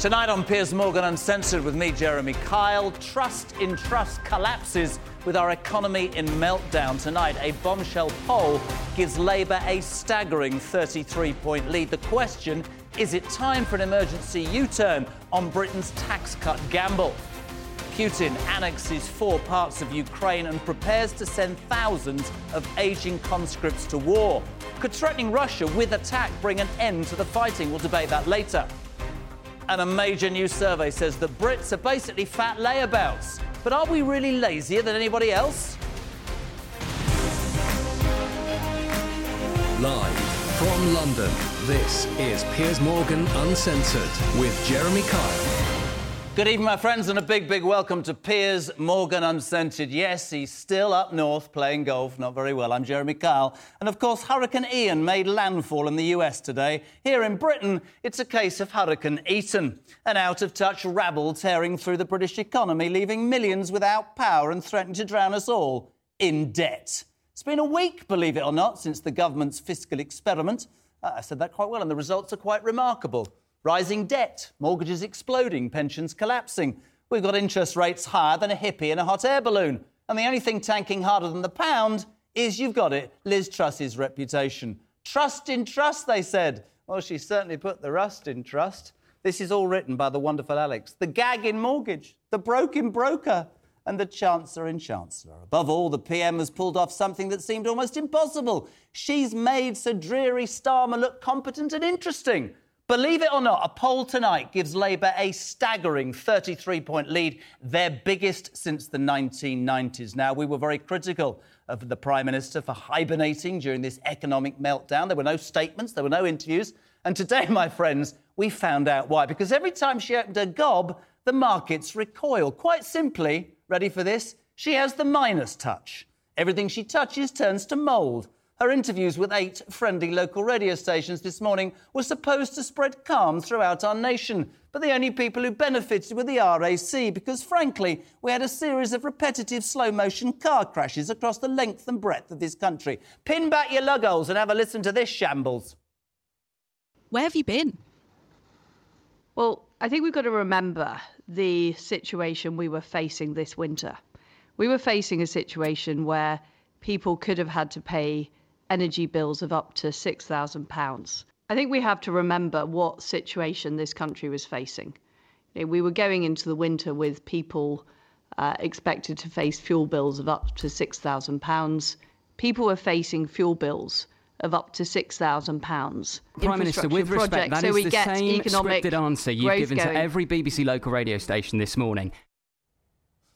Tonight on Piers Morgan Uncensored with me, Jeremy Kyle, trust in Truss collapses with our economy in meltdown. Tonight, a bombshell poll gives Labour a staggering 33 point lead. The question is it time for an emergency U turn on Britain's tax cut gamble? Putin annexes four parts of Ukraine and prepares to send thousands of aging conscripts to war. Could threatening Russia with attack bring an end to the fighting? We'll debate that later. And a major new survey says that Brits are basically fat layabouts. But are we really lazier than anybody else? Live from London, this is Piers Morgan Uncensored with Jeremy Kyle. Good evening, my friends, and a big, big welcome to Piers Morgan Uncensored. Yes, he's still up north playing golf, not very well. I'm Jeremy Kyle. And of course, Hurricane Ian made landfall in the US today. Here in Britain, it's a case of Hurricane Eaton, an out of touch rabble tearing through the British economy, leaving millions without power and threatening to drown us all in debt. It's been a week, believe it or not, since the government's fiscal experiment. Uh, I said that quite well, and the results are quite remarkable. Rising debt, mortgages exploding, pensions collapsing. We've got interest rates higher than a hippie in a hot air balloon. And the only thing tanking harder than the pound is, you've got it, Liz Truss's reputation. Trust in Truss, they said. Well, she certainly put the rust in Truss. This is all written by the wonderful Alex. The gag in mortgage, the broken broker, and the Chancellor in Chancellor. Above all, the PM has pulled off something that seemed almost impossible. She's made Sir Dreary Starmer look competent and interesting. Believe it or not, a poll tonight gives Labour a staggering 33 point lead, their biggest since the 1990s. Now, we were very critical of the Prime Minister for hibernating during this economic meltdown. There were no statements, there were no interviews. And today, my friends, we found out why. Because every time she opened her gob, the markets recoil. Quite simply, ready for this? She has the minus touch. Everything she touches turns to mould. Her interviews with eight friendly local radio stations this morning were supposed to spread calm throughout our nation. But the only people who benefited were the RAC because, frankly, we had a series of repetitive slow motion car crashes across the length and breadth of this country. Pin back your lugholes and have a listen to this shambles. Where have you been? Well, I think we've got to remember the situation we were facing this winter. We were facing a situation where people could have had to pay energy bills of up to £6,000. I think we have to remember what situation this country was facing. You know, we were going into the winter with people uh, expected to face fuel bills of up to £6,000. People were facing fuel bills of up to £6,000. Prime Minister, with respect, that so is we the get same economic scripted answer you've given going. to every BBC local radio station this morning.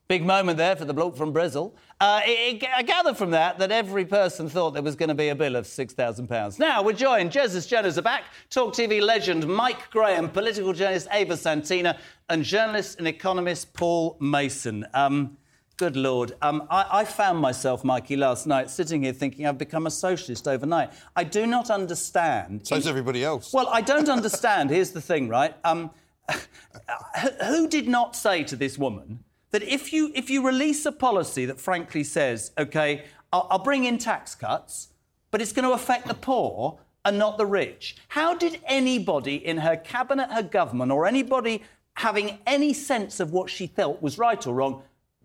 Big moment there for the bloke from Brazil. Uh, it, it, I gather from that that every person thought there was going to be a bill of £6,000. Now, we're joined, Jesus Jenners are back, Talk TV legend Mike Graham, political journalist Ava Santina, and journalist and economist Paul Mason. Um, good Lord. Um, I, I found myself, Mikey, last night sitting here thinking I've become a socialist overnight. I do not understand. So does everybody else. Well, I don't understand. Here's the thing, right? Um, who did not say to this woman that if you if you release a policy that frankly says, okay, I'll, I'll bring in tax cuts, but it's going to affect the poor and not the rich. How did anybody in her cabinet, her government, or anybody having any sense of what she felt was right or wrong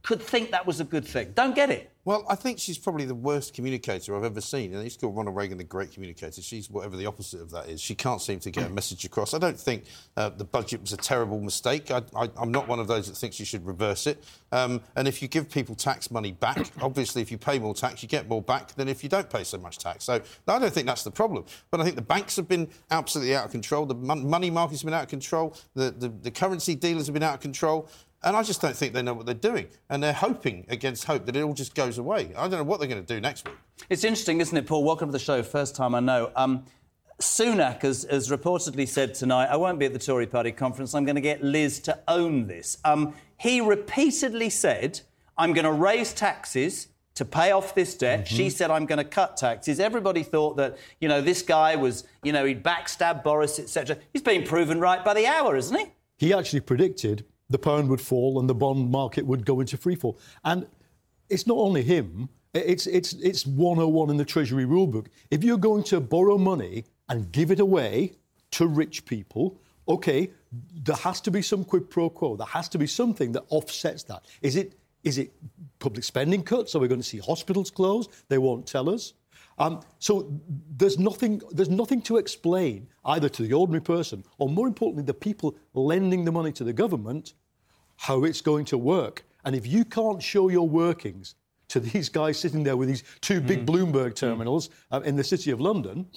could think that was a good thing? Don't get it. Well, I think she's probably the worst communicator I've ever seen. And to call Ronald Reagan the great communicator. She's whatever the opposite of that is. She can't seem to get a message across. I don't think uh, the budget was a terrible mistake. I, am not one of those that thinks you should reverse it. Um, and if you give people tax money back, obviously, if you pay more tax, you get more back than if you don't pay so much tax. So I don't think that's the problem. But I think the banks have been absolutely out of control. The mon- money markets have been out of control. The, the, the currency dealers have been out of control. And I just don't think they know what they're doing. And they're hoping against hope that it all just goes away. I don't know what they're going to do next week. It's interesting, isn't it, Paul? Welcome to the show. First time I know. Um, Sunak has, has, reportedly said tonight, I won't be at the Tory party conference, I'm going to get Liz to own this. Um, he repeatedly said, I'm going to raise taxes to pay off this debt. Mm-hmm. She said, I'm going to cut taxes. Everybody thought that, you know, this guy was, you know, he'd backstab Boris, etc. He's been proven right by the hour, isn't he? He actually predicted the pound would fall and the bond market would go into freefall. And it's not only him, it's, it's, it's 101 in the Treasury rulebook. If you're going to borrow money and give it away to rich people, OK, there has to be some quid pro quo. There has to be something that offsets that. Is it, is it public spending cuts? Are we going to see hospitals closed? They won't tell us. Um, so there's nothing, there's nothing to explain either to the ordinary person or, more importantly, the people lending the money to the government how it's going to work. And if you can't show your workings to these guys sitting there with these two big mm. Bloomberg terminals mm. uh, in the city of London,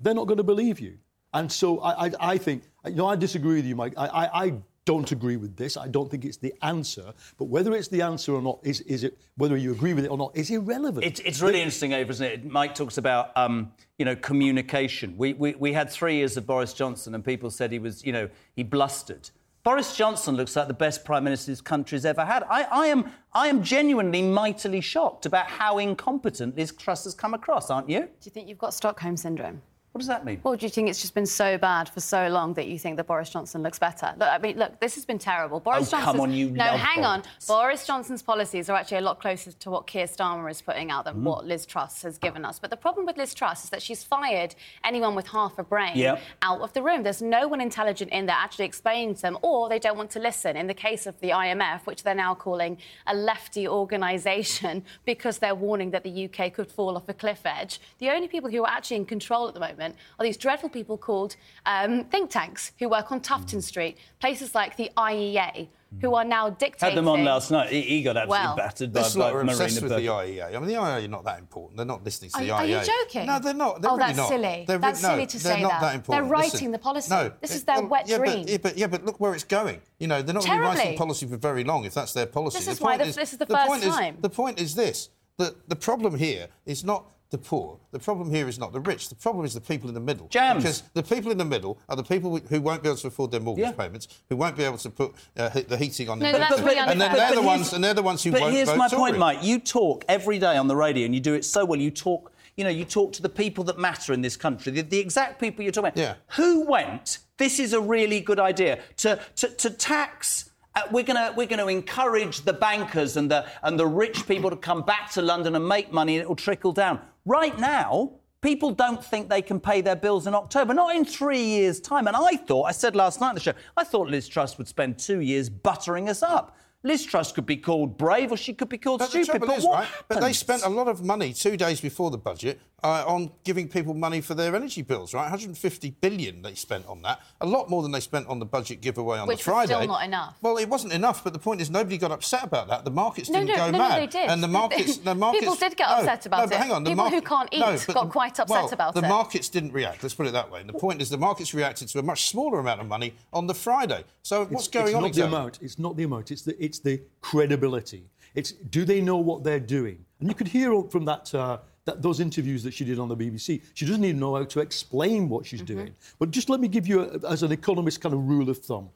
they're not going to believe you. And so I, I, I, think, you know, I disagree with you, Mike. I, I, don't agree with this. I don't think it's the answer. But whether it's the answer or not, is, is it whether you agree with it or not, is irrelevant. It's, it's really interesting, Ava, isn't it? Mike talks about um, you know communication. We, we we had three years of Boris Johnson, and people said he was you know he blustered. Boris Johnson looks like the best prime minister this country's ever had. I, I, am, I am genuinely mightily shocked about how incompetent this Truss has come across, aren't you? Do you think you've got Stockholm syndrome? What does that mean? Well, do you think it's just been so bad for so long that you think that Boris Johnson looks better? Look, I mean, look, this has been terrible. Boris oh, come on, you No, hang on. Boris Johnson's policies are actually a lot closer to what Keir Starmer is putting out than mm. what Liz Truss has given us. But the problem with Liz Truss is that she's fired anyone with half a brain yep. out of the room. There's no one intelligent in there actually explaining to them, or they don't want to listen. In the case of the IMF, which they're now calling a lefty organisation because they're warning that the UK could fall off a cliff edge, the only people who are actually in control at the moment are these dreadful people called um, think tanks who work on Tufton mm. Street, places like the IEA, who are now dictating. Had them on last night. He, he got absolutely well, battered by, by Marina obsessed with the IEA. I mean, the IEA are not that important. They're not listening to the are, IEA. Are you joking? No, they're not. They're oh, really that's not. silly. They're, that's no, silly to they're say not that. that important. They're writing Listen, the policy. No, this is their well, wet yeah, dream. But, yeah, but, yeah, but look where it's going. You know, they're not going to be writing policy for very long if that's their policy. This the is why the, this is the, the first point time. Is, the point is this: that the problem here is not the poor. The problem here is not the rich. The problem is the people in the middle. Jams. Because the people in the middle are the people who won't be able to afford their mortgage yeah. payments, who won't be able to put uh, the heating on. No, their that's really and then they're the ones, and they're the ones who but won't here's vote my Tory. point, Mike. You talk every day on the radio, and you do it so well. You talk. You know, you talk to the people that matter in this country, the, the exact people you're talking about. Yeah. Who went? This is a really good idea to to, to tax. Uh, we're going we're gonna encourage the bankers and the, and the rich people to come back to London and make money, and it will trickle down. Right now, people don't think they can pay their bills in October, not in three years' time. And I thought, I said last night on the show, I thought Liz Truss would spend two years buttering us up. Liz Truss could be called brave or she could be called but stupid. But is, right? But they spent a lot of money two days before the budget uh, on giving people money for their energy bills, right? 150 billion they spent on that. A lot more than they spent on the budget giveaway on Which the Friday. Which still not enough. Well, it wasn't enough, but the point is nobody got upset about that. The markets no, didn't no, go no, mad. No, they did. And the markets... the markets People did get no, upset about no, but it. hang on. The People market, who can't eat no, got quite upset well, about the it. The markets didn't react, let's put it that way. And the point is the markets reacted to a much smaller amount of money on the Friday. So what's it's, going it's on not exactly? The amount, it's not the amount, it's the, it's the credibility. It's do they know what they're doing? And you could hear from that, uh, that those interviews that she did on the BBC. She doesn't even know how to explain what she's mm-hmm. doing. But just let me give you, a, as an economist, kind of rule of thumb.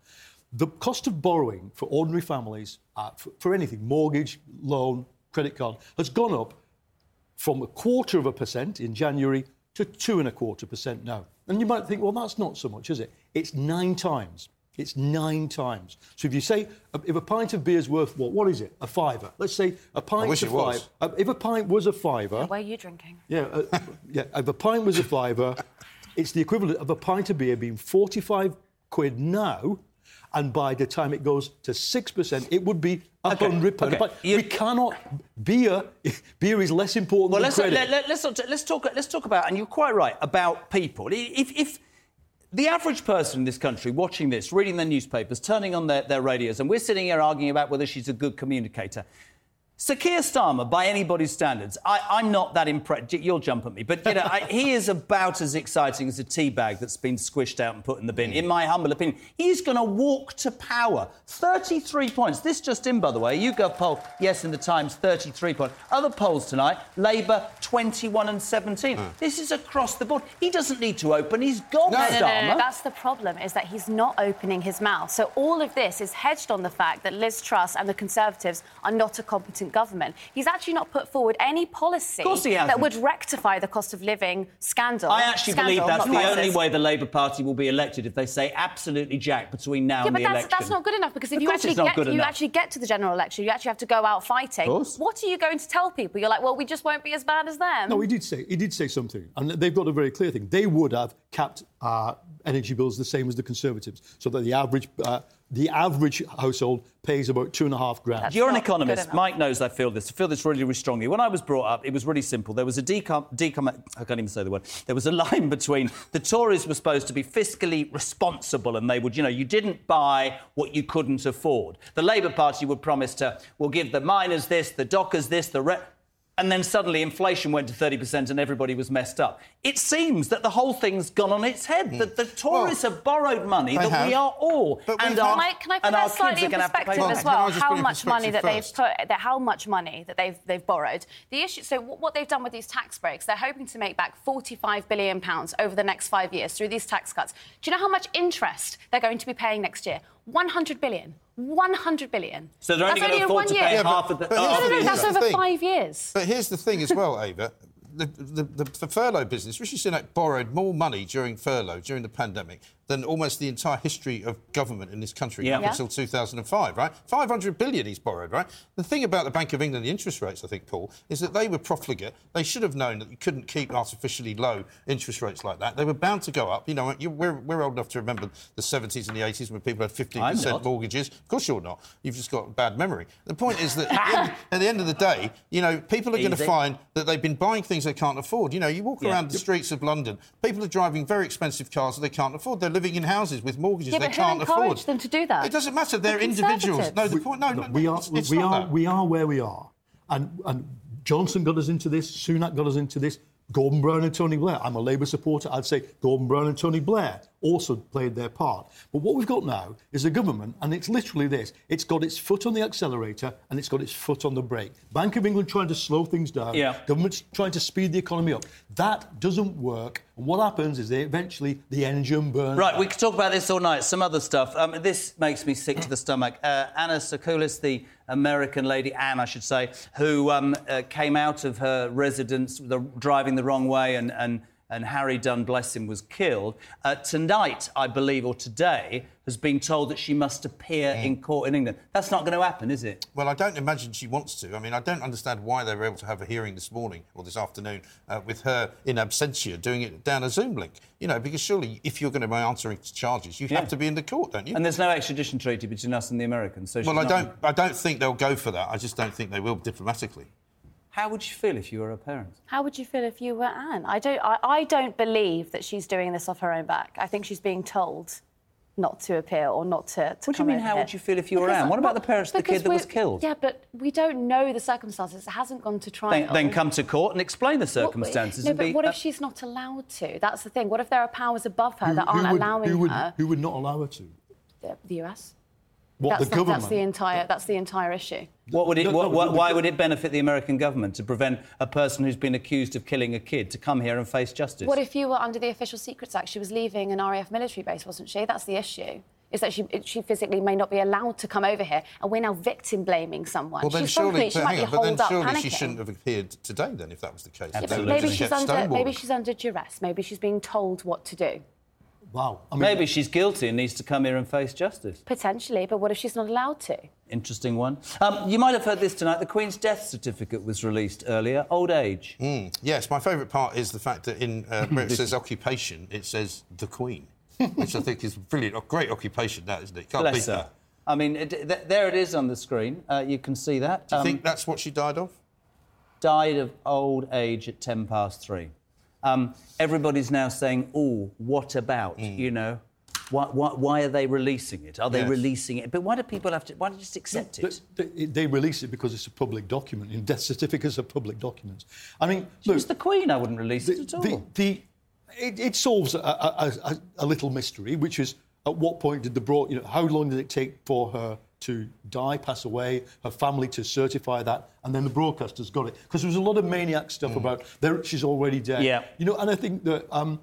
The cost of borrowing for ordinary families, uh, for, for anything, mortgage, loan, credit card, has gone up from a quarter of a percent in January to two and a quarter percent now. And you might think, well, that's not so much, is it? It's nine times. It's nine times. So if you say if a pint of beer is worth what? What is it? A fiver. Let's say a pint is a five. Uh, if a pint was a fiver. Where are you drinking? Yeah, uh, yeah. If a pint was a fiver, it's the equivalent of a pint of beer being forty-five quid now, and by the time it goes to six percent, it would be a okay. hundred pound. Okay. We cannot beer. Beer is less important well, than let's, credit. Let, us let's, let's talk. Let's talk about. And you're quite right about people. If if the average person in this country watching this, reading their newspapers, turning on their, their radios, and we're sitting here arguing about whether she's a good communicator. Sir Keir Starmer, by anybody's standards, I, am not that impressed. You'll jump at me, but you know, I, he is about as exciting as a tea bag that's been squished out and put in the bin. In my humble opinion, he's going to walk to power. 33 points. This just in, by the way. YouGov poll, yes, in the Times, 33 points. Other polls tonight: Labour 21 and 17. Mm. This is across the board. He doesn't need to open. He's got no, No, no, no, That's the problem. Is that he's not opening his mouth. So all of this is hedged on the fact that Liz Truss and the Conservatives are not a competent government. He's actually not put forward any policy that would rectify the cost of living scandal. I actually scandal, believe that's the crisis. only way the Labour Party will be elected if they say absolutely jack between now yeah, and the that's, election. That's not good enough because if of you actually get you enough. actually get to the general election, you actually have to go out fighting. What are you going to tell people? You're like, well, we just won't be as bad as them. No, he did say he did say something, and they've got a very clear thing. They would have capped uh, energy bills the same as the Conservatives, so that the average uh, the average household pays about two and a half grand. That's You're an economist. Mike knows I feel this. I feel this really, really strongly. When I was brought up, it was really simple. There was a decom... decom I can't even say the word. There was a line between the Tories were supposed to be fiscally responsible and they would, you know, you didn't buy what you couldn't afford. The Labour Party would promise to, we'll give the miners this, the dockers this, the... Re- and then suddenly inflation went to 30% and everybody was messed up. It seems that the whole thing's gone on its head, mm. that the Tories well, have borrowed money that have. we are all. But and our, can I, can I put that slightly in perspective as well? How much money that they've put, that how much money that they've they've borrowed. The issue. So what they've done with these tax breaks, they're hoping to make back 45 billion pounds over the next five years through these tax cuts. Do you know how much interest they're going to be paying next year? 100 billion. 100 billion. So they're only that's going to afford to pay yeah, half of the. But oh. no, no, no, that's over five years. But here's the thing as well, Ava. The, the, the, the, furlough business, Rishi Sunak borrowed more money during furlough, during the pandemic, than almost the entire history of government in this country yeah. up yeah. until 2005, right? 500 billion he's borrowed, right? The thing about the Bank of England, the interest rates, I think, Paul, is that they were profligate. They should have known that you couldn't keep artificially low interest rates like that. They were bound to go up. You know, you, we're, we're old enough to remember the 70s and the 80s when people had 15% mortgages. Of course you're not. You've just got bad memory. The point is that at, the end, at, the end, of the day, you know, people are going to find that they've been buying things they can't afford. You know, you walk yeah. around the streets of London, people are driving very expensive cars that they can't afford. They're living in houses with with mortgages yeah, they can't afford. them to do that? It doesn't matter. They're the individuals. No, the point. No, no, we are. It's, it's we are. That. We are where we are, and and Johnson got us into this. Sunak got us into this. Gordon Brown and Tony Blair. I'm a Labour supporter. I'd say Gordon Brown and Tony Blair also played their part. But what we've got now is a government, and it's literally this it's got its foot on the accelerator and it's got its foot on the brake. Bank of England trying to slow things down, yeah. government's trying to speed the economy up. That doesn't work. And what happens is they eventually the engine burns. Right, we could talk about this all night. Some other stuff. Um, this makes me sick to the stomach. Uh, Anna Sacoolas, the American lady, Anne, I should say, who um, uh, came out of her residence the, driving the wrong way and, and and Harry Dunn, bless him, was killed. Uh, tonight, I believe, or today, has been told that she must appear mm. in court in England. That's not going to happen, is it? Well, I don't imagine she wants to. I mean, I don't understand why they were able to have a hearing this morning or this afternoon uh, with her in absentia doing it down a Zoom link. You know, because surely if you're going to be answering charges, you yeah. have to be in the court, don't you? And there's no extradition treaty between us and the Americans. So well, I don't. I don't think they'll go for that. I just don't think they will diplomatically. How would you feel if you were a parent? How would you feel if you were Anne? I don't, I, I don't believe that she's doing this off her own back. I think she's being told not to appear or not to, to What do you mean, how here. would you feel if you were Anne? What about the parents of the kid that was killed? Yeah, but we don't know the circumstances. It hasn't gone to trial. Then, then come to court and explain the circumstances. What, no, but be, what if uh, she's not allowed to? That's the thing. What if there are powers above her who, that aren't would, allowing who would, her? Who would not allow her to? The, the US. What, that's, the that, government? That's the entire. That's the entire issue. What would it? No, what, what, why would it benefit the American government to prevent a person who's been accused of killing a kid to come here and face justice? What if you were under the Official Secrets Act? She was leaving an RAF military base, wasn't she? That's the issue. Is that she, she physically may not be allowed to come over here, and we're now victim blaming someone. Well, then she's surely, she might on, but then surely panicking. she shouldn't have appeared today. Then, if that was the case, yeah, maybe she's under maybe she's under duress. Maybe she's being told what to do. Wow. I mean, Maybe she's guilty and needs to come here and face justice. Potentially, but what if she's not allowed to? Interesting one. Um, you might have heard this tonight. The Queen's death certificate was released earlier. Old age. Mm, yes, my favourite part is the fact that in uh, where it says occupation, it says the Queen, which I think is brilliant. A great occupation, that isn't it? Can't Bless beat her. that. I mean, it, th- there it is on the screen. Uh, you can see that. Do you um, think that's what she died of? Died of old age at ten past three. Um, everybody's now saying, "Oh, what about?" Mm. You know, Why, why, why, are they releasing it? Are they yes. releasing it? But why do people have to? Why don't you just accept it? They, they, release it because it's a public document. And death certificates are public documents. I mean, she look, the Queen. I wouldn't release the, it at all. The, the it, it, solves a, a, a, a, little mystery, which is at what point did the broad, you know, how long did it take for her to die, pass away, her family to certify that, and then the broadcasters got it because there was a lot of maniac stuff mm. about there she's already dead. Yeah, you know, and I think that. Um,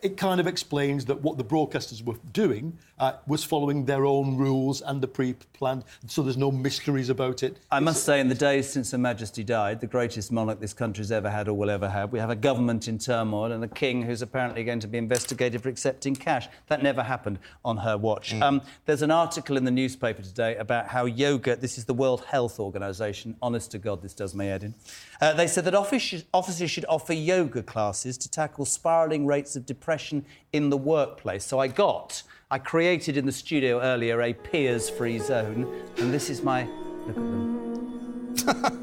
it kind of explains that what the broadcasters were doing uh, was following their own rules and the pre-planned, so there's no mysteries about it. I must say, in the days since Her Majesty died, the greatest monarch this country's ever had or will ever have, we have a government in turmoil and a king who's apparently going to be investigated for accepting cash. That never happened on her watch. Mm. Um, there's an article in the newspaper today about how yoga, this is the World Health Organization, honest to God, this does my head in. Uh, they said that officers should offer yoga classes to tackle spiralling rates of depression in the workplace. So I got, I created in the studio earlier a Piers free zone, and this is my. Look at them.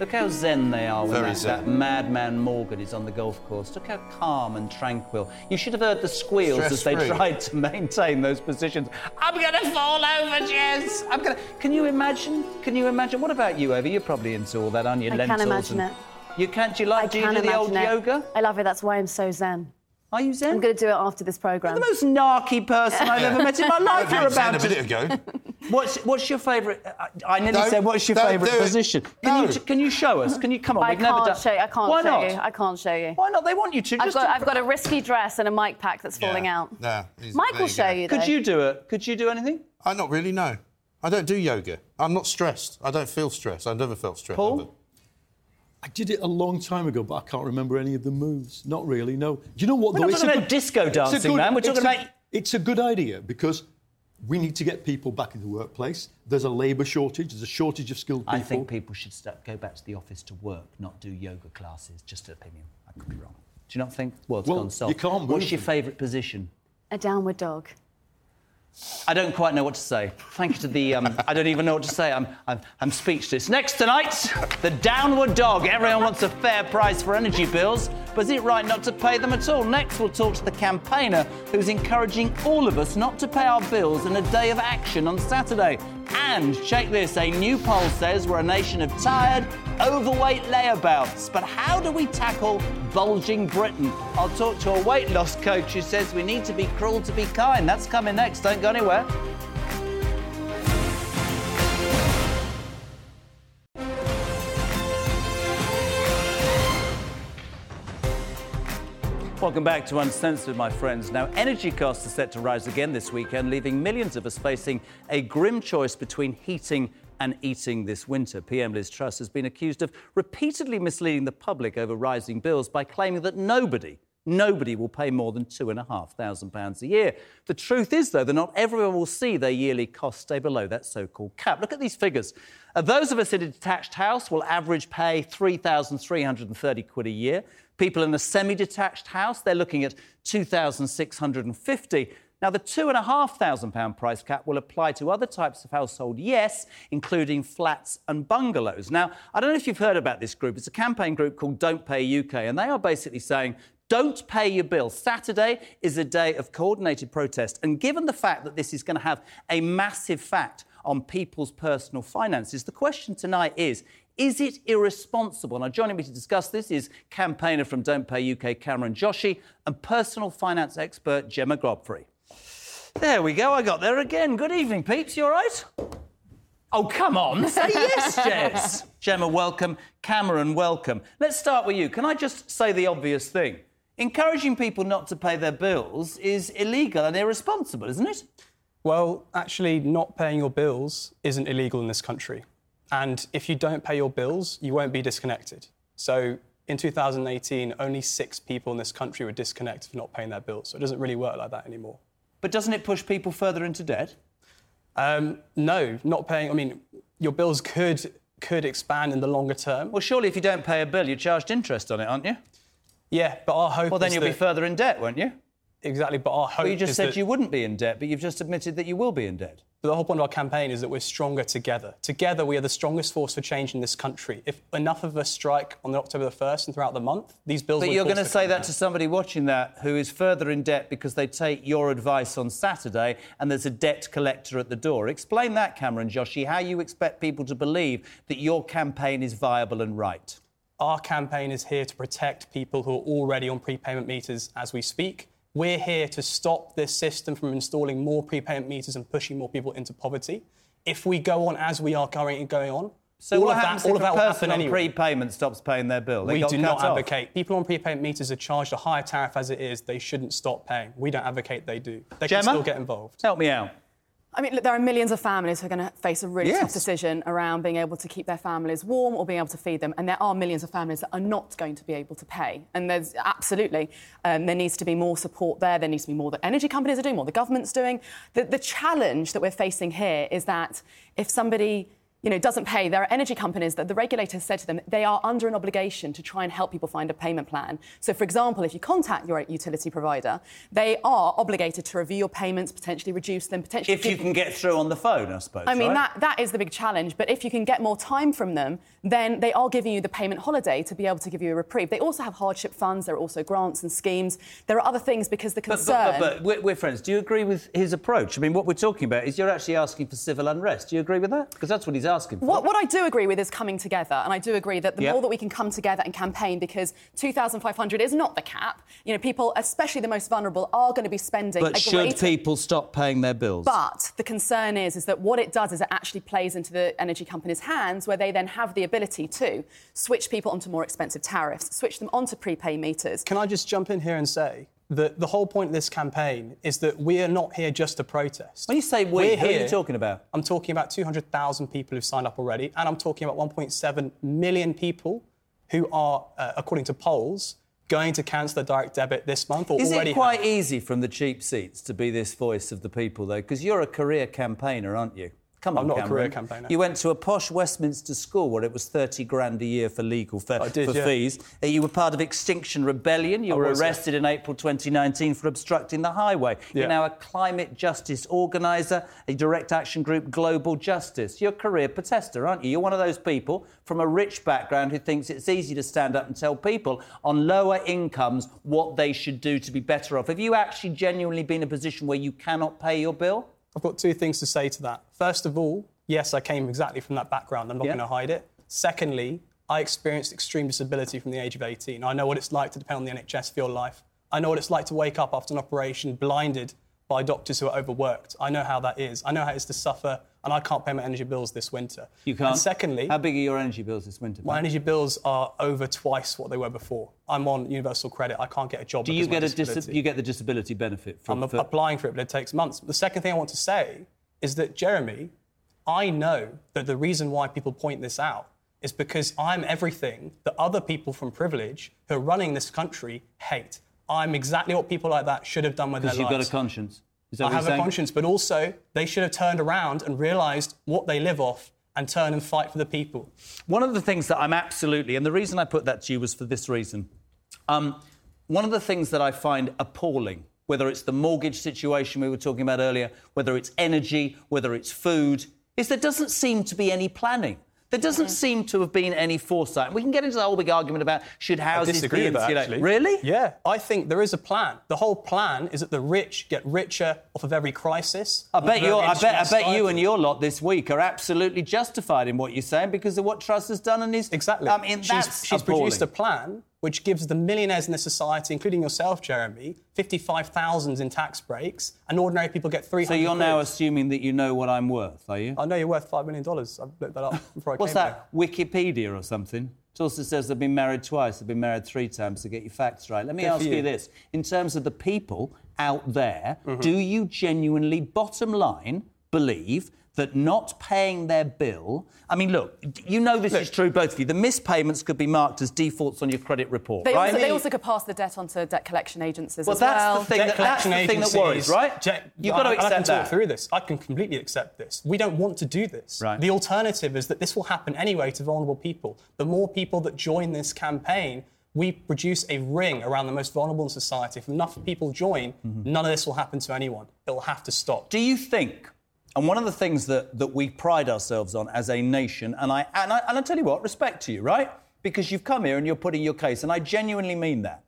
Look how zen they are when that, that, madman Morgan is on the golf course. Look how calm and tranquil. You should have heard the squeals Stress as they free. tried to maintain those positions. I'm going to fall over, Jess. I'm going to. Can you imagine? Can you imagine? What about you, Ava? You're probably into all that, aren't you? I Lentils can imagine and... it. You can't. Do you like? I do you do the old it. yoga? I love it. That's why I'm so zen. Are you zen? I'm going to do it after this programme. You're the most narky person I've ever met in my life. You're about a minute ago. What's what's your favourite? Uh, I nearly don't, said what's your favourite position. Can no. you can you show us? Can you come on? I We've can't never done. show you. I can't Why show not? you. I can't show you. Why not? They want you to. I've got, I've got a risky dress and a mic pack that's falling yeah. out. No, Mike will show you. Though. Could you do it? Could you do anything? I not really. No, I don't do yoga. I'm not stressed. I don't feel stressed. I've never felt stressed. Paul. Ever. I did it a long time ago, but I can't remember any of the moves. Not really, no. Do you know what? We're though? not talking about good, disco dancing, good, man. We're talking a, about. It's a good idea because we need to get people back in the workplace. There's a labour shortage. There's a shortage of skilled people. I think people should start, go back to the office to work, not do yoga classes. Just an opinion. I could be wrong. Do you not think? World's well, gone soft. You can't What's your favourite position? A downward dog. I don't quite know what to say. Thank you to the. Um, I don't even know what to say. I'm, I'm, I'm speechless. Next tonight, the downward dog. Everyone wants a fair price for energy bills, but is it right not to pay them at all? Next, we'll talk to the campaigner who's encouraging all of us not to pay our bills in a day of action on Saturday. And check this a new poll says we're a nation of tired, overweight layabouts. But how do we tackle bulging Britain? I'll talk to a weight loss coach who says we need to be cruel to be kind. That's coming next. Don't go anywhere. Welcome back to Uncensored, my friends. Now, energy costs are set to rise again this weekend, leaving millions of us facing a grim choice between heating and eating this winter. PM Liz Truss has been accused of repeatedly misleading the public over rising bills by claiming that nobody Nobody will pay more than £2,500 a year. The truth is, though, that not everyone will see their yearly costs stay below that so called cap. Look at these figures. Uh, those of us in a detached house will average pay 3,330 quid a year. People in a semi detached house, they're looking at 2,650. Now, the £2,500 price cap will apply to other types of household, yes, including flats and bungalows. Now, I don't know if you've heard about this group. It's a campaign group called Don't Pay UK, and they are basically saying don't pay your bill. Saturday is a day of coordinated protest. And given the fact that this is going to have a massive fact on people's personal finances, the question tonight is is it irresponsible? Now, joining me to discuss this is campaigner from Don't Pay UK, Cameron Joshi, and personal finance expert, Gemma Godfrey. There we go, I got there again. Good evening, peeps. You all right? Oh, come on, say yes, Jess. Gemma, welcome. Cameron, welcome. Let's start with you. Can I just say the obvious thing? Encouraging people not to pay their bills is illegal and irresponsible, isn't it? Well, actually, not paying your bills isn't illegal in this country. And if you don't pay your bills, you won't be disconnected. So in 2018, only six people in this country were disconnected for not paying their bills. So it doesn't really work like that anymore. But doesn't it push people further into debt? Um, no, not paying. I mean, your bills could could expand in the longer term. Well, surely if you don't pay a bill, you're charged interest on it, aren't you? Yeah, but our hope. Well, then you'll that... be further in debt, won't you? Exactly, but our hope. Well, you just said that... you wouldn't be in debt, but you've just admitted that you will be in debt. But the whole point of our campaign is that we're stronger together. Together, we are the strongest force for change in this country. If enough of us strike on October the 1st and throughout the month, these bills But you're going to say that to somebody watching that who is further in debt because they take your advice on Saturday and there's a debt collector at the door. Explain that, Cameron Joshi, how you expect people to believe that your campaign is viable and right. Our campaign is here to protect people who are already on prepayment meters as we speak. We're here to stop this system from installing more prepayment meters and pushing more people into poverty. If we go on as we are currently going on, so all what of happens that, all if of that a will person on anyway. prepayment stops paying their bill? They we do not off. advocate. People on prepayment meters are charged a higher tariff as it is. They shouldn't stop paying. We don't advocate they do. They Gemma? can still get involved. Help me out. I mean, look, there are millions of families who are going to face a really Yes. tough decision around being able to keep their families warm or being able to feed them. And there are millions of families that are not going to be able to pay. And there's absolutely, um, there needs to be more support there. There needs to be more that energy companies are doing, more the government's doing. The, the challenge that we're facing here is that if somebody you know, doesn't pay, there are energy companies that the regulator has said to them they are under an obligation to try and help people find a payment plan. So, for example, if you contact your utility provider, they are obligated to review your payments, potentially reduce them, potentially. If you can get through on the phone, I suppose. I mean, right? that, that is the big challenge. But if you can get more time from them, then they are giving you the payment holiday to be able to give you a reprieve. They also have hardship funds. There are also grants and schemes. There are other things because the concern. but, but, but we're, we're friends. Do you agree with his approach? I mean, what we're talking about is you're actually asking for civil unrest. Do you agree with that? Because that's what he's asking for. What, what I do agree with is coming together, and I do agree that the Yep. more that we can come together and campaign, because 2,500 is not the cap. You know, people, especially the most vulnerable, are going to be spending. But should greater- people stop paying their bills? But the concern is, is that what it does is it actually plays into the energy companies' hands, where they then have the ability to switch people onto more expensive tariffs, switch them onto prepay meters. Can I just jump in here and say that the whole point of this campaign is that we are not here just to protest. When you say we, We're who are you talking about? I'm talking about 200,000 people who've signed up already, and I'm talking about 1.7 million people who are, uh, according to polls, going to cancel their direct debit this month or Is already it quite have. easy from the cheap seats to be this voice of the people, though? Because you're a career campaigner, aren't you? Come on, I'm not a career campaigner. You went to a posh Westminster school where it was 30 grand a year for legal I did, for yeah. fees. Uh, You were part of Extinction Rebellion. You I were was, yeah. arrested in April 2019 for obstructing the highway. You're now a climate justice organiser, a direct action group, Global Justice. You're a career protester, aren't you? You're one of those people from a rich background who thinks it's easy to stand up and tell people on lower incomes what they should do to be better off. Have you actually genuinely been in a position where you cannot pay your bill? I've got two things to say to that. First of all, yes, I came exactly from that background. I'm not Yeah. going to hide it. Secondly, I experienced extreme disability from the age of 18. I know what it's like to depend on the NHS for your life. I know what it's like to wake up after an operation blinded by doctors who are overworked. I know how that is. I know how it is to suffer, and I can't pay my energy bills this winter. You can't. And secondly, how big are your energy bills this winter? my energy bills are over twice what they were before. I'm on universal credit. I can't get a job. Do you get a dis- disability. you get the disability benefit? For, I'm for- applying for it, but it takes months. The second thing I want to say is that, Jeremy, I know that the reason why people point this out is because I'm everything that other people from privilege who are running this country hate. I'm exactly what people like that should have done with their lives. Because you've got a conscience. I have a conscience, but also they should have turned around and realised what they live off and turn and fight for the people. One of the things that I'm absolutely, and the reason I put that to you was for this reason. Um, one of the things that I find appalling, whether it's the mortgage situation we were talking about earlier, whether it's energy, whether it's food, is there doesn't seem to be any planning. There doesn't mm. seem to have been any foresight. We can get into the whole big argument about should I houses disagree be with that, insulated. actually. Really? Yeah, I think there is a plan. The whole plan is that the rich get richer off of every crisis. I bet you. I bet. I bet you and your lot this week are absolutely justified in what you're saying because of what Truss has done and his. Exactly. I mean, she's, that's she's appalling. produced a plan which gives the millionaires in the society, including yourself, Jeremy, 55,000 in tax breaks, and ordinary people get 300 So you're now assuming that you know what I'm worth, are you? I know you're worth $5 million. I looked that up before I What's that? Wikipedia or something? It also says they've been married twice, they've been married three times to get your facts right. Let me Good ask you. you. this. In terms of the people out there, Mm-hmm. do you genuinely, bottom line, believe that not paying their bill. I mean, look, you know this is true, both of you. The missed payments could be marked as defaults on your credit report, They, right? also, they also could pass the debt onto debt collection agencies Well, as that's well. the thing Debt that, that's the collection thing that worries, right? Je- You've got to I- I can accept talk that. through this. I can completely accept this. We don't want to do this. Right. The alternative is that this will happen anyway to vulnerable people. The more people that join this campaign we produce a ring around the most vulnerable in society. If enough people join, mm-hmm. none of this will happen to anyone. It will have to stop. Do you think? And one of the things that, that we pride ourselves on as a nation, and I, and I and I tell you what, respect to you, right? Because you've come here and you're putting your case, and I genuinely mean that.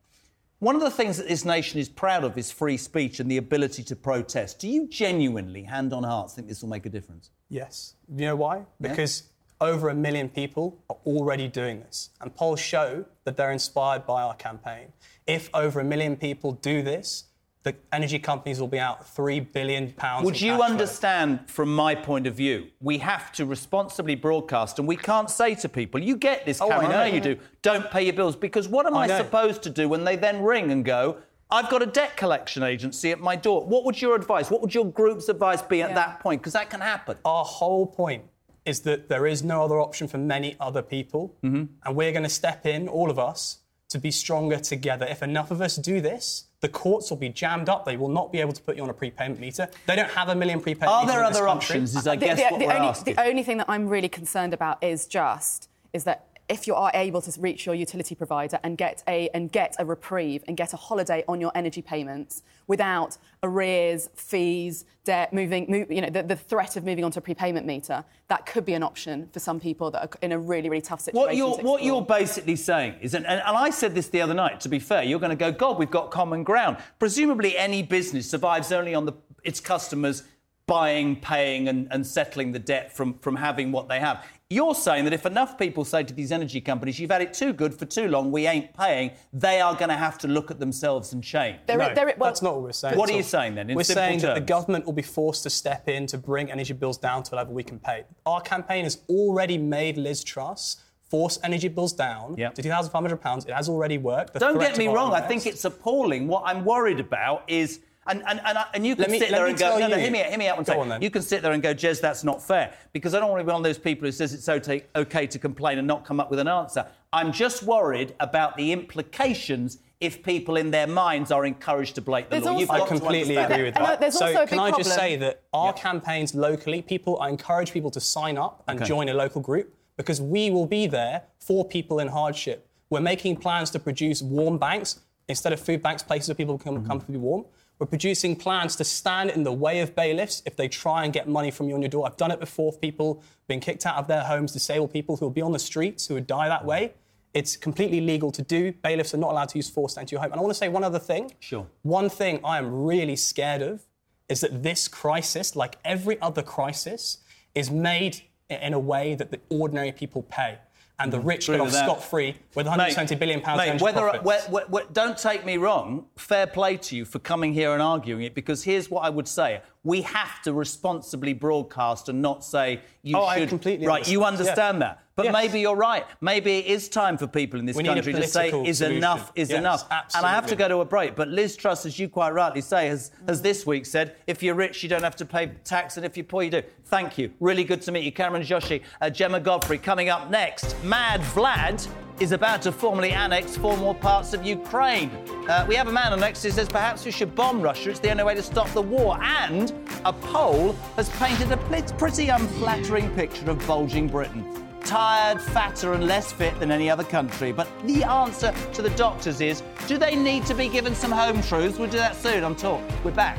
One of the things that this nation is proud of is free speech and the ability to protest. Do you genuinely, hand on heart, think this will make a difference? Yes. You know why? Because yeah. over a million people are already doing this. And polls show that they're inspired by our campaign. If over a million people do this, the energy companies will be out three billion pounds. Would you understand, flow. from my point of view, we have to responsibly broadcast, and we can't say to people, "You get this, Cameron, oh, I know you do. Don't pay your bills," because what am I, I supposed to do when they then ring and go? I've got a debt collection agency at my door. What would your advice? What would your group's advice be at yeah. that point? Because that can happen. Our whole point is that there is no other option for many other people, mm-hmm. and we're going to step in, all of us, to be stronger together. If enough of us do this, the courts will be jammed up. They will not be able to put you on a prepayment meter. They don't have a million prepayment Are there other options? Is I guess the, what the we're only, asking. The only thing that I'm really concerned about is just is that if you are able to reach your utility provider and get a and get a reprieve and get a holiday on your energy payments without arrears, fees, debt, moving, move, you know, the, the, threat of moving onto a prepayment meter, that could be an option for some people that are in a really, really tough situation. What you're, what you're basically saying is, and, and I said this the other night. To be fair, you're going to go, God, we've got common ground. Presumably, any business survives only on the its customers buying, paying, and, and settling the debt from, from having what they have. You're saying that if enough people say to these energy companies, you've had it too good for too long, we ain't paying, they are going to have to look at themselves and change. There, no, there, well, that's not what we're saying. What are you saying then? we're saying terms? that the government will be forced to step in to bring energy bills down to a level we can pay. Our campaign has already made Liz Truss force energy bills down yep. to £2,500. It has already worked. The Don't get me wrong, I think it's appalling. What I'm worried about is and, and, and, and you can me, sit there and go, no, no, hear me, hear me out one second. You can sit there and go, Jez, that's not fair. Because I don't want to be one of those people who says it's okay, okay to complain and not come up with an answer. I'm just worried about the implications if people in their minds are encouraged to break the there's law. I completely agree with that. that. so can I just say that our campaigns locally, people, I encourage people to sign up and okay. join a local group because we will be there for people in hardship. We're making plans to produce warm banks instead of food banks, places where people can mm-hmm. come to be warm. We're producing plans to stand in the way of bailiffs if they try and get money from you on your door. I've done it before. People being kicked out of their homes, disabled people who will be on the streets, who would die that way. It's completely legal to do. Bailiffs are not allowed to use force to enter your home. And I want to say one other thing. Sure. One thing I am really scared of is that this crisis, like every other crisis, is made in a way that the ordinary people pay and the mm-hmm. rich get off scot free with 120 mate, billion pounds. Mate, whether, whether, don't take me wrong. Fair play to you for coming here and arguing it, because here's what I would say: we have to responsibly broadcast and not say you oh, should. I completely right, understand. you understand yeah. that. But yes. maybe you're right. Maybe it is time for people in this we country to say, is solution. enough, is yes, enough. Absolutely. And I have to go to a break. But Liz Truss, as you quite rightly say, has, has this week said, if you're rich, you don't have to pay tax, and if you're poor, you do. Thank you. Really good to meet you. Cameron Joshi, uh, Gemma Godfrey. Coming up next, Mad Vlad is about to formally annex four more parts of Ukraine. Uh, we have a man on next who says perhaps we should bomb Russia. It's the only way to stop the war. And a poll has painted a pretty unflattering picture of bulging Britain. Tired, fatter, and less fit than any other country. But the answer to the doctors is do they need to be given some home truths? We'll do that soon on Talk. We're back.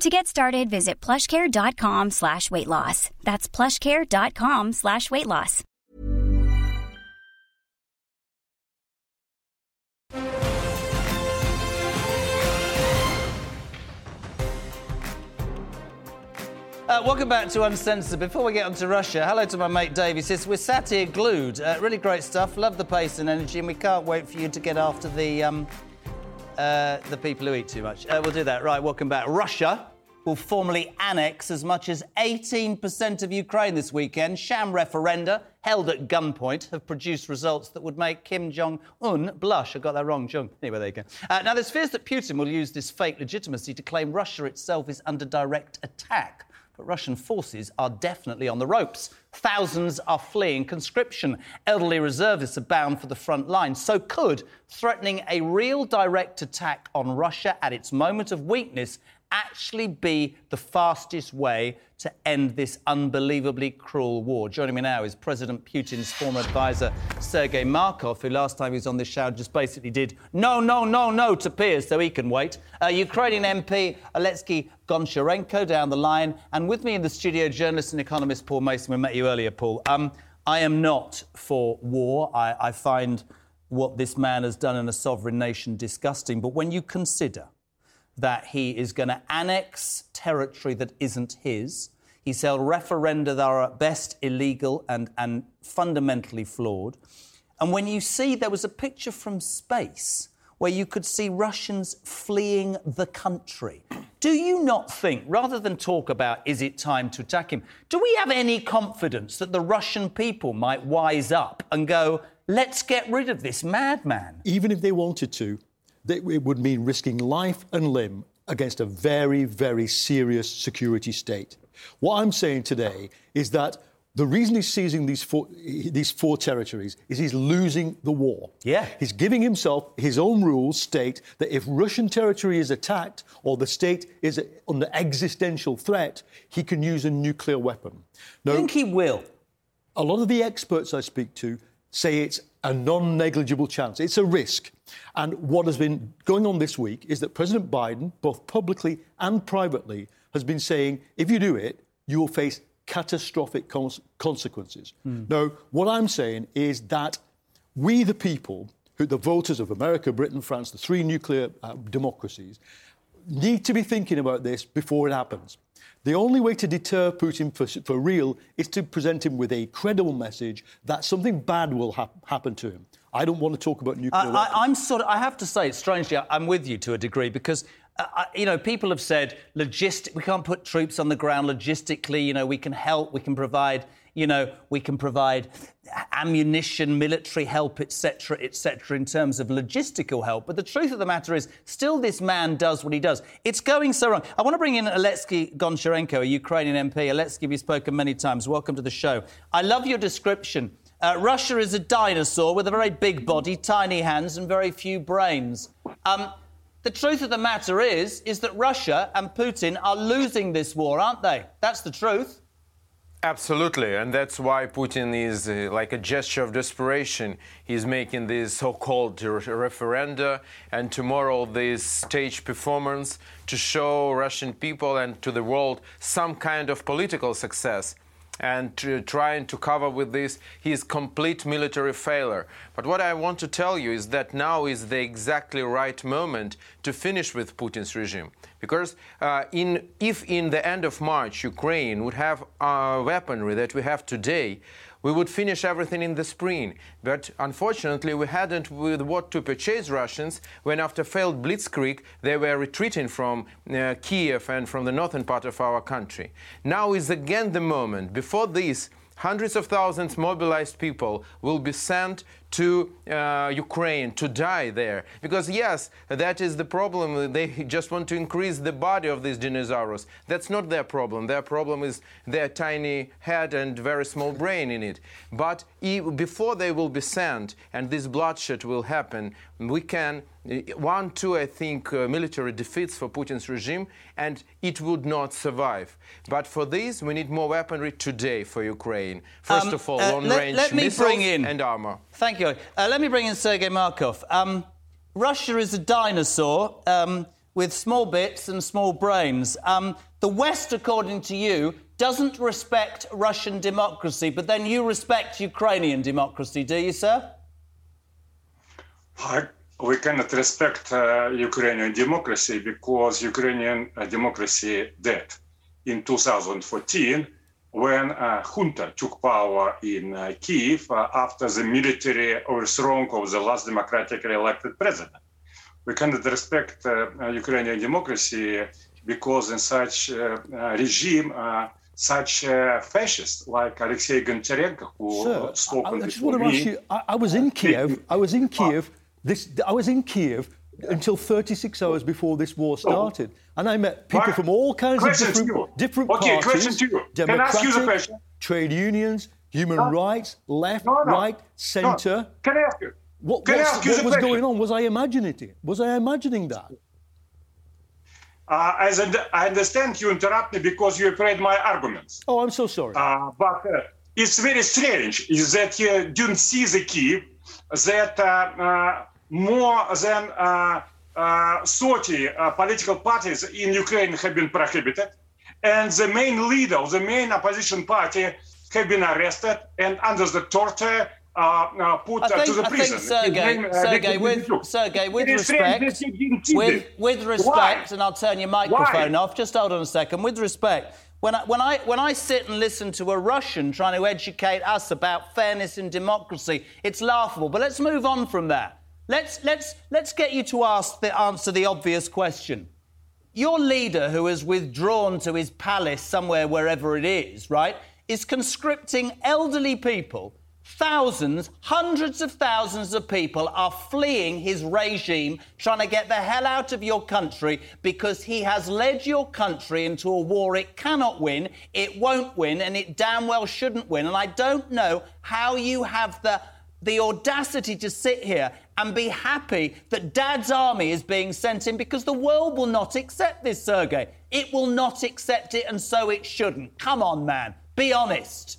To get started, visit plushcare.com slash weight loss. That's plushcare.com slash weight loss. Uh, welcome back to Uncensored. Before we get on to Russia, hello to my mate Dave. He says, We're sat here glued. Uh, really great stuff. Love the pace and energy, and we can't wait for you to get after the, um, uh, the people who eat too much. Uh, we'll do that. Right, welcome back. Russia will formally annex as much as 18% of Ukraine this weekend. Sham referenda held at gunpoint have produced results that would make Kim Jong un blush. I got that wrong, Jong. Anyway, there you go. Uh, now, there's fears that Putin will use this fake legitimacy to claim Russia itself is under direct attack. But Russian forces are definitely on the ropes. Thousands are fleeing conscription. Elderly reservists are bound for the front line. So, could threatening a real direct attack on Russia at its moment of weakness actually be the fastest way to end this unbelievably cruel war. Joining me now is President Putin's former advisor, Sergei Markov, who last time he was on this show just basically did no, no, no, no to Piers so he can wait. Uh, Ukrainian MP Alexei Goncharenko down the line. And with me in the studio, journalist and economist Paul Mason. We met you earlier, Paul. Um, I am not for war. I, I find what this man has done in a sovereign nation disgusting. But when you consider that he is going to annex territory that isn't his. He's held referenda that are at best illegal and, and fundamentally flawed. And when you see there was a picture from space where you could see Russians fleeing the country, do you not think, rather than talk about is it time to attack him, do we have any confidence that the Russian people might wise up and go, let's get rid of this madman? Even if they wanted to, it would mean risking life and limb against a very, very serious security state. What I'm saying today is that the reason he's seizing these four, these four territories is he's losing the war. Yeah. He's giving himself his own rules state that if Russian territory is attacked or the state is under existential threat, he can use a nuclear weapon. Now, I think he will. A lot of the experts I speak to say it's a non negligible chance. It's a risk. And what has been going on this week is that President Biden, both publicly and privately, has been saying if you do it, you will face catastrophic cons- consequences. Mm. Now, what I'm saying is that we, the people, who, the voters of America, Britain, France, the three nuclear uh, democracies, need to be thinking about this before it happens. The only way to deter Putin for, for real is to present him with a credible message that something bad will ha- happen to him. I don't want to talk about nuclear. I, I, am sort of. I have to say, strangely, I'm with you to a degree because uh, you know, people have said logistic. We can't put troops on the ground logistically. You know, we can help. We can provide. You know, we can provide ammunition, military help, etc., etc., in terms of logistical help. But the truth of the matter is, still, this man does what he does. It's going so wrong. I want to bring in Alexei Goncharenko, a Ukrainian MP. Alexei, you've spoken many times. Welcome to the show. I love your description. Uh, Russia is a dinosaur with a very big body, tiny hands, and very few brains. Um, the truth of the matter is, is that Russia and Putin are losing this war, aren't they? That's the truth. Absolutely, and that's why Putin is uh, like a gesture of desperation. He's making this so-called referenda, and tomorrow this stage performance to show Russian people and to the world some kind of political success and to trying to cover with this his complete military failure. But what I want to tell you is that now is the exactly right moment to finish with Putin's regime. Because uh, in, if in the end of March Ukraine would have a weaponry that we have today, we would finish everything in the spring. But unfortunately, we hadn't with what to purchase Russians when, after failed blitzkrieg, they were retreating from uh, Kiev and from the northern part of our country. Now is again the moment. Before this, hundreds of thousands mobilized people will be sent to uh, Ukraine to die there. Because, yes, that is the problem. They just want to increase the body of these dinosaurs. That's not their problem. Their problem is their tiny head and very small brain in it. But before they will be sent and this bloodshed will happen, we can one, two, I think, uh, military defeats for Putin's regime, and it would not survive. But for this, we need more weaponry today for Ukraine. First um, of all, uh, long-range let, let missiles in, and armor. Thank you. Uh, let me bring in Sergei Markov. Um, Russia is a dinosaur um, with small bits and small brains. Um, the West, according to you, doesn't respect Russian democracy, but then you respect Ukrainian democracy, do you, sir? We cannot respect uh, Ukrainian democracy because Ukrainian uh, democracy dead. In 2014 when uh, junta took power in uh, Kiev uh, after the military overthrow of the last democratically elected president. We cannot respect uh, Ukrainian democracy because in such regime, such uh, fascists like Alexei Goncharenko, who Sir, spoke I, I just want to ask you, I, I was in Kiev, I was in Kiev this, I was in Kiev until 36 hours before this war started. And I met people from all kinds question of different, different okay, parties. Democratic, trade unions, human no. rights, left, no, no. right, centre. Can I ask you? What, what was going on? Was I imagining it? Was I imagining that? Uh, as I understand, you interrupt me because you afraid my arguments. Oh, I'm so sorry. Uh, but uh, it's very strange is that you didn't see the Kiev, that uh, uh, more than uh, uh, 30 uh, political parties in Ukraine have been prohibited, and the main leader of the main opposition party have been arrested and under the torture uh, uh, put think, to the prison. Sergey, name, Sergey, with, Sergey, with respect, with, with respect, Why? and I'll turn your microphone Why? off. Just hold on a second. With respect, when I, when, I, when I sit and listen to a Russian trying to educate us about fairness and democracy, it's laughable. But let's move on from that. Let's, let's, let's get you to ask the, answer the obvious question. Your leader, who has withdrawn to his palace somewhere, wherever it is, right, is conscripting elderly people. Thousands, hundreds of thousands of people are fleeing his regime, trying to get the hell out of your country because he has led your country into a war it cannot win, it won't win, and it damn well shouldn't win. And I don't know how you have the the audacity to sit here and be happy that dad's army is being sent in because the world will not accept this, Sergei. It will not accept it, and so it shouldn't. Come on, man. Be honest.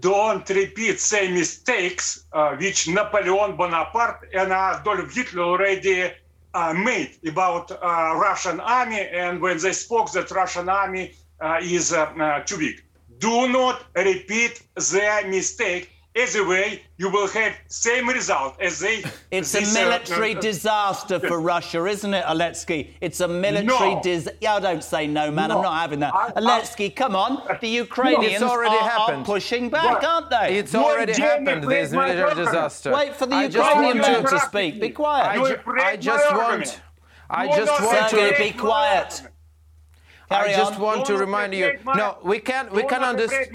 Don't repeat same mistakes uh, which Napoleon Bonaparte and Adolf Hitler already uh, made about uh, Russian army and when they spoke that Russian army uh, is uh, uh, too big. Do not repeat their mistake Either way, you will have same result as they. It's this, a military uh, disaster for Russia, isn't it, Aletsky? It's a military no. disaster. Yeah, don't say no, man. No. I'm not having that. I, Aletsky, come on. The Ukrainians no, are, are, pushing back, what? aren't they? It's already happened. This military disaster. Wait for the I Ukrainian man to speak. Be quiet. I, I just want. I just want to be quiet. Carry I just on. want to remind you. No, we can't. we can understand.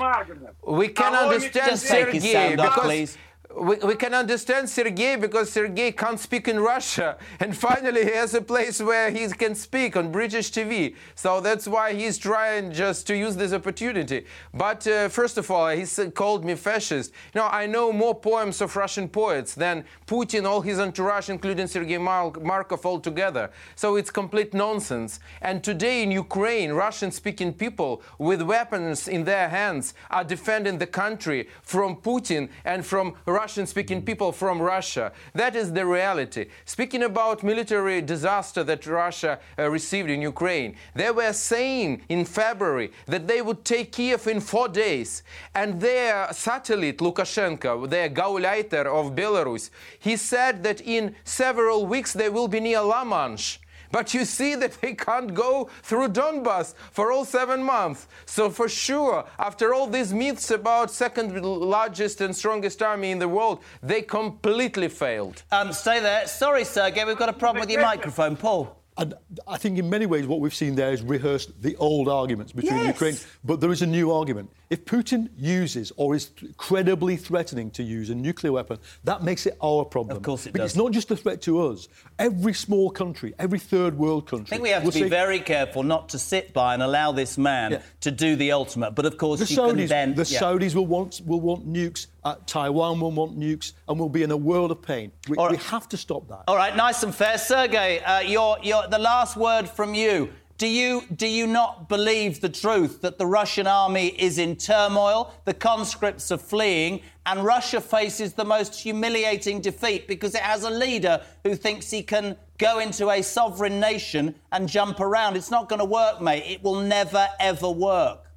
We can understand Sergei because we, we can understand Sergei because Sergei can't speak in Russia. And finally, he has a place where he can speak on British TV. So that's why he's trying just to use this opportunity. But uh, first of all, he called me fascist. You know, I know more poems of Russian poets than Putin, all his entourage, including Sergei Markov altogether. So it's complete nonsense. And today in Ukraine, Russian speaking people with weapons in their hands are defending the country from Putin and from Russian speaking people from Russia. That is the reality. Speaking about military disaster that Russia uh, received in Ukraine, they were saying in February that they would take Kiev in four days. And their satellite, Lukashenko, their Gauleiter of Belarus, he said that in several weeks they will be near La Manche. But you see that they can't go through Donbass for all seven months. So for sure, after all these myths about second largest and strongest army in the world, they completely failed. Um, stay there. Sorry, Sergey, we've got a problem with your microphone. Paul. And I think in many ways what we've seen there is rehearsed the old arguments between yes. Ukraine. But there is a new argument. If Putin uses or is credibly threatening to use a nuclear weapon, that makes it our problem. Of course it but does. It's not just a threat to us. Every small country, every third world country. I think we have to be say, very careful not to sit by and allow this man Yeah. to do the ultimate. But of course, the you can Saudis, then. the yeah. Saudis will want will want nukes. Uh, Taiwan will want nukes, and we'll be in a world of pain. We, All right. we have to stop that. All right, nice and fair, Sergei. Uh, your, your, the last word from you. Do you do you not believe the truth that the Russian army is in turmoil, the conscripts are fleeing, and Russia faces the most humiliating defeat because it has a leader who thinks he can go into a sovereign nation and jump around? It's not going to work, mate. It will never ever work.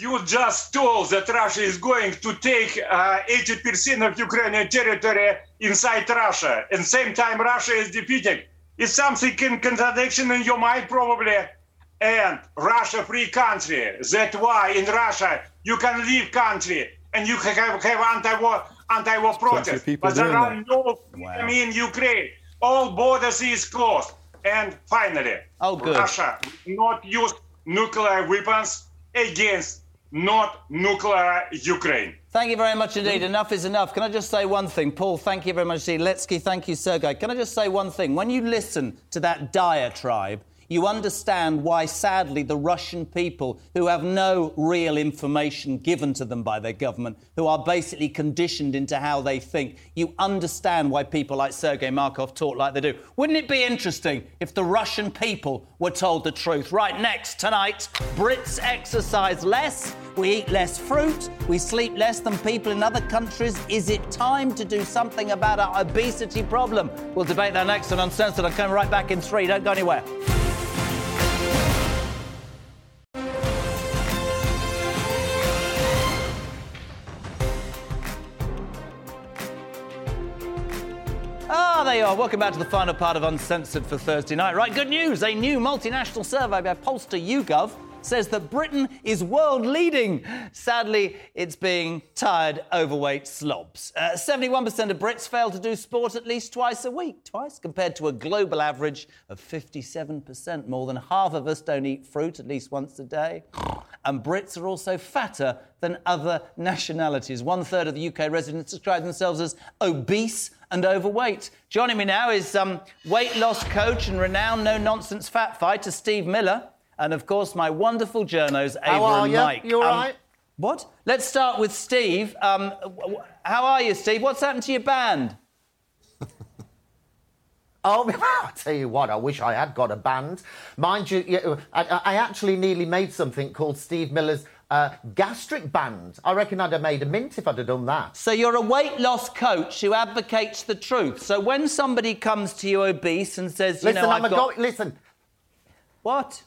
You just told that Russia is going to take uh, 80% of Ukrainian territory inside Russia. And same time, Russia is defeated. Is something in contradiction in your mind, probably? And Russia free country. That's why in Russia you can leave country and you have, have anti-war anti-war protest. But there are that. no freedom in Ukraine. All borders is closed. And finally, Oh, good. Russia not use nuclear weapons against not nuclear Ukraine. Thank you very much indeed. Enough is enough. Can I just say one thing? Paul, thank you very much indeed. Letsky, thank you, Sergei. Can I just say one thing? When you listen to that diatribe, you understand why, sadly, the Russian people, who have no real information given to them by their government, who are basically conditioned into how they think, you understand why people like Sergei Markov talk like they do. Wouldn't it be interesting if the Russian people were told the truth? Right, next, tonight, Brits exercise less, we eat less fruit, we sleep less than people in other countries. Is it time to do something about our obesity problem? We'll debate that next and on Uncensored. I'm coming right back in three. Don't go anywhere. You are. Welcome back to the final part of Uncensored for Thursday night. Right, good news. A new multinational survey by Polster YouGov says that Britain is world leading. Sadly, it's being tired, overweight slobs. Uh, 71% of Brits fail to do sport at least twice a week, twice, compared to a global average of 57%. More than half of us don't eat fruit at least once a day. And Brits are also fatter than other nationalities. One third of the UK residents describe themselves as obese and overweight. Joining me now is um, weight loss coach and renowned no nonsense fat fighter Steve Miller, and of course my wonderful journos Ava How are and you? Mike. You all Um, right? What? Let's start with Steve. Um, how are you, Steve? What's happened to your band? Oh, I'll tell you what, I wish I had got a band. Mind you, I, I actually nearly made something called Steve Miller's uh, Gastric Band. I reckon I'd have made a mint if I'd have done that. So you're a weight loss coach who advocates the truth. So when somebody comes to you obese and says, you listen, know, I'm I've a got... gob- listen. What?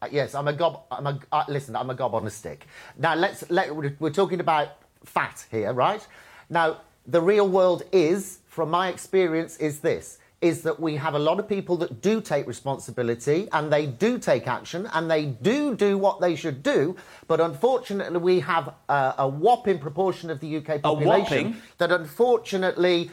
Uh, yes, I'm a gob. I'm a uh, listen. I'm a gob on a stick. Now let's let. We're talking about fat here, right? Now the real world is, from my experience, is this: is that we have a lot of people that do take responsibility and they do take action and they do do what they should do, but unfortunately we have uh, a whopping proportion of the UK population that unfortunately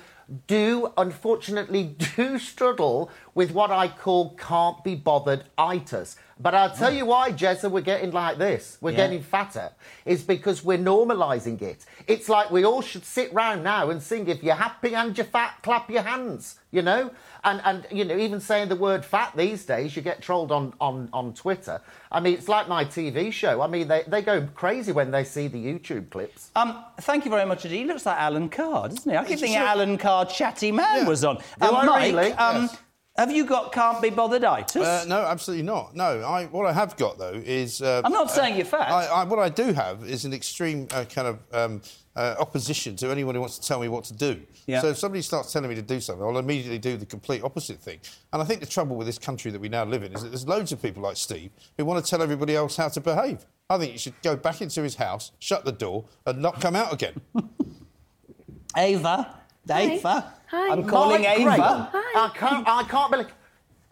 do unfortunately do struggle with what I call can't be bothered itis. But I'll tell you why, Jezza, we're getting like this. We're Yeah. getting fatter. Is because we're normalising it. It's like we all should sit round now and sing if you're happy and you're fat, clap your hands. You know? And and you know, even saying the word fat these days, you get trolled on, on, on Twitter. I mean, it's like my TV show. I mean, they, they go crazy when they see the YouTube clips. Um, thank you very much indeed. He looks like Alan Carr, doesn't he? I keep thinking. Alan Carr, chatty man, Yeah. was on. Um, Mike, really? um, Yes. Have you got can't be bothered itis? Uh, no, absolutely not. No, I, what I have got though is. Uh, I'm not saying you're fat. I, I, what I do have is an extreme uh, kind of um, uh, opposition to anyone who wants to tell me what to do. Yeah. So if somebody starts telling me to do something, I'll immediately do the complete opposite thing. And I think the trouble with this country that we now live in is that there's loads of people like Steve who want to tell everybody else how to behave. I think you should go back into his house, shut the door, and not come out again. Ava, Ava. Hi. I'm calling Mike Ava. Graham. I can't, I can't believe.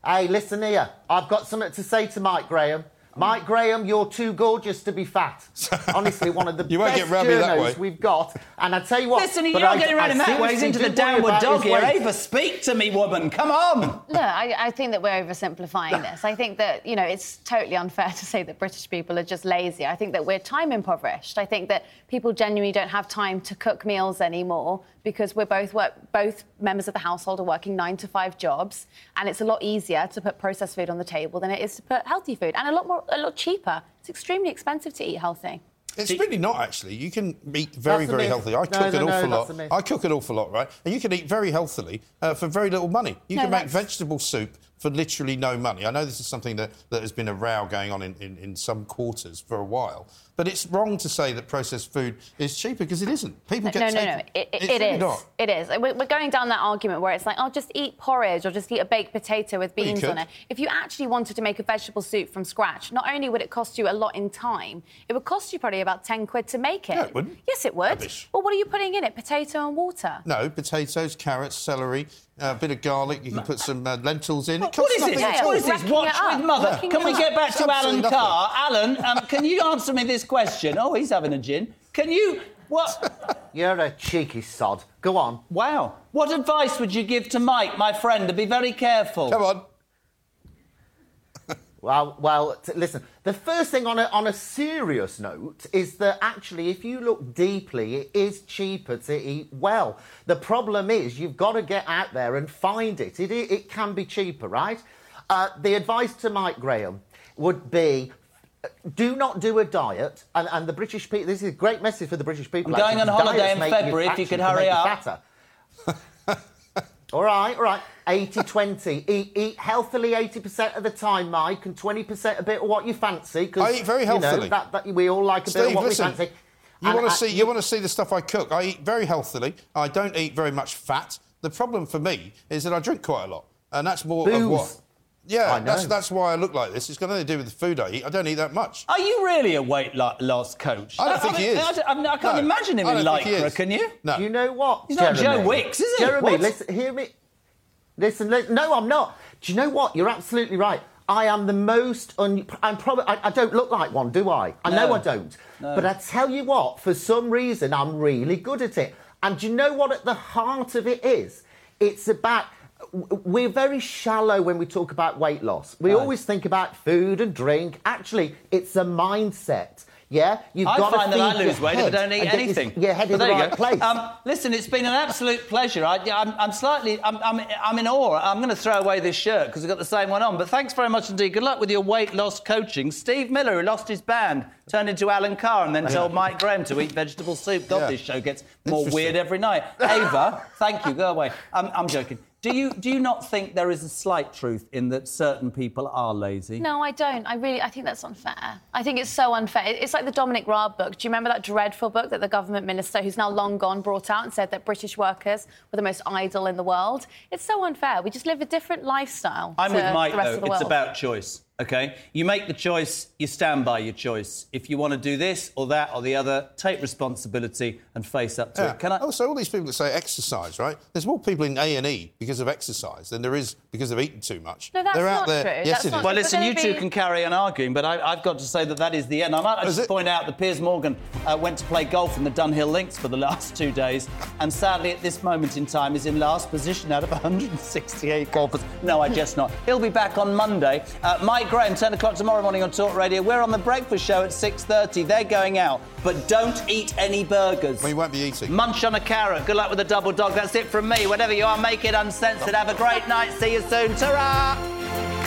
Hey, listen here. I've got something to say to Mike Graham. Mike Graham, you're too gorgeous to be fat. Honestly, one of the You won't best get round me that journos we've got. And I tell you what, Listen, you're not I- getting around I him that way. He's into the worry downward about dog his here. weight. Ava, speak to me, woman. Come on. Look, I, I think that we're oversimplifying this. I think that, you know, it's totally unfair to say that British people are just lazy. I think that we're time impoverished. I think that people genuinely don't have time to cook meals anymore because we're both work, both members of the household are working nine to five jobs, and it's a lot easier to put processed food on the table than it is to put healthy food, and a lot more, a lot cheaper. It's extremely expensive to eat healthy. It's really not actually. You can eat very, very myth. healthy. I No, cook no, an awful that's a lot. I cook an awful lot, right? And you can eat very healthily uh, for very little money. You No, can make vegetable soup for literally no money. I know this is something that, that has been a row going on in, in, in some quarters for a while, but it's wrong to say that processed food is cheaper because it isn't. People No, get no, no, taken- no. It, It's it, it really is. not. It is. We're going down that argument where it's like, oh, just eat porridge or just eat a baked potato with Well, beans on it. If you actually wanted to make a vegetable soup from scratch, not only would it cost you a lot in time, it would cost you probably about 10 quid to make it. No, it wouldn't. Yes, it would. Rubbish. Well, what are you putting in it? Potato and water? No, potatoes, carrots, celery, a bit of garlic. You can put some uh, lentils in. It What costs is this? at Yeah, all. What is this? Watch with mother. racking Can we get back It's to Alan absolutely Carr? Alan, um, can you answer me this question? Oh, he's having a gin. Can you? What? You're a cheeky sod. Go on. Wow. What advice would you give to Mike, my friend, to be very careful? Come on. Well, well, t- listen. The first thing on a, on a serious note is that actually, if you look deeply, it is cheaper to eat well. The problem is you've got to get out there and find it. It, it, can be cheaper, right? Uh, the advice to Mike Graham would be uh, do not do a diet. And, and the British people, this is a great message for the British people. I'm going actually, on holiday in February, if you could can hurry up. All right, all right. 80 20. Eat, eat healthily 80% of the time, Mike, and 20% a bit of what you fancy. 'cause, I eat very you know, healthily. that, that, we all like a bit Steve, of what listen. we fancy. You want to see? You want to see the stuff I cook? I eat very healthily. I don't eat very much fat. The problem for me is that I drink quite a lot, and that's more of what. Yeah, I that's know. that's why I look like this. It's got nothing to do with the food I eat. I don't eat that much. Are you really a weight lo- loss coach? I don't think he mean, is. I, don't- I mean, I can't No, imagine him I in don't think he lycra, is. can you? No. You know what? He's not Jeremy? Joe Wicks, is he? Jeremy, What? listen, hear me. Listen, li- no, I'm not. Do you know what? You're absolutely right. I am the most. Un- I'm probably. I, I don't look like one, do I? I know No. I don't. But I tell you what, for some reason, I'm really good at it. And do you know what? At the heart of it is, it's about. We're very shallow when we talk about weight loss. We Right. always think about food and drink. Actually, it's a mindset. Yeah, you've I got to find that I lose weight if I don't eat get your- anything. Your head in the there you right go. place. Um, listen, it's been an absolute pleasure. I, I'm, I'm slightly, I'm, I'm, I'm in awe. I'm going to throw away this shirt because we've got the same one on. But thanks very much indeed. Good luck with your weight loss coaching. Steve Miller, who lost his band, turned into Alan Carr and then told Mike Graham to eat vegetable soup. God, Yeah. this show gets more weird every night. Ava, thank you. Go away. I'm, I'm joking. Do you, do you not think there is a slight truth in that certain people are lazy? No, I don't. I really, I think that's unfair. I think it's so unfair. It's like the Dominic Raab book. Do you remember that dreadful book that the government minister, who's now long gone, brought out and said that British workers were the most idle in the world? It's so unfair. We just live a different lifestyle. I'm to with Mike, the rest though. of the It's about choice, OK? You make the choice, you stand by your choice. If you want to do this or that or the other, take responsibility and face up to Yeah. it. Can I? Also, all these people that say exercise, right? There's more people in A and E because of exercise than there is because of eating too much. No, that's They're out not there. true. Yes, That's it. Well, listen, gonna you two be- can carry on arguing, but I, I've got to say that that is the end. I might Is just it? point out that Piers Morgan uh, went to play golf in the Dunhill Links for the last two days, and sadly, at this moment in time, is in last position out of 168 golfers. No, I guess not. He'll be back on Monday. Uh, Mike Graham, 10 o'clock tomorrow morning on Talk Radio. We're on the breakfast show at 6:30. They're going out, but don't eat any burgers. We won't be eating. Munch on a carrot. Good luck with the double dog. That's it from me. Whatever you are, make it uncensored. Have a great night. See you soon. Ta-ra!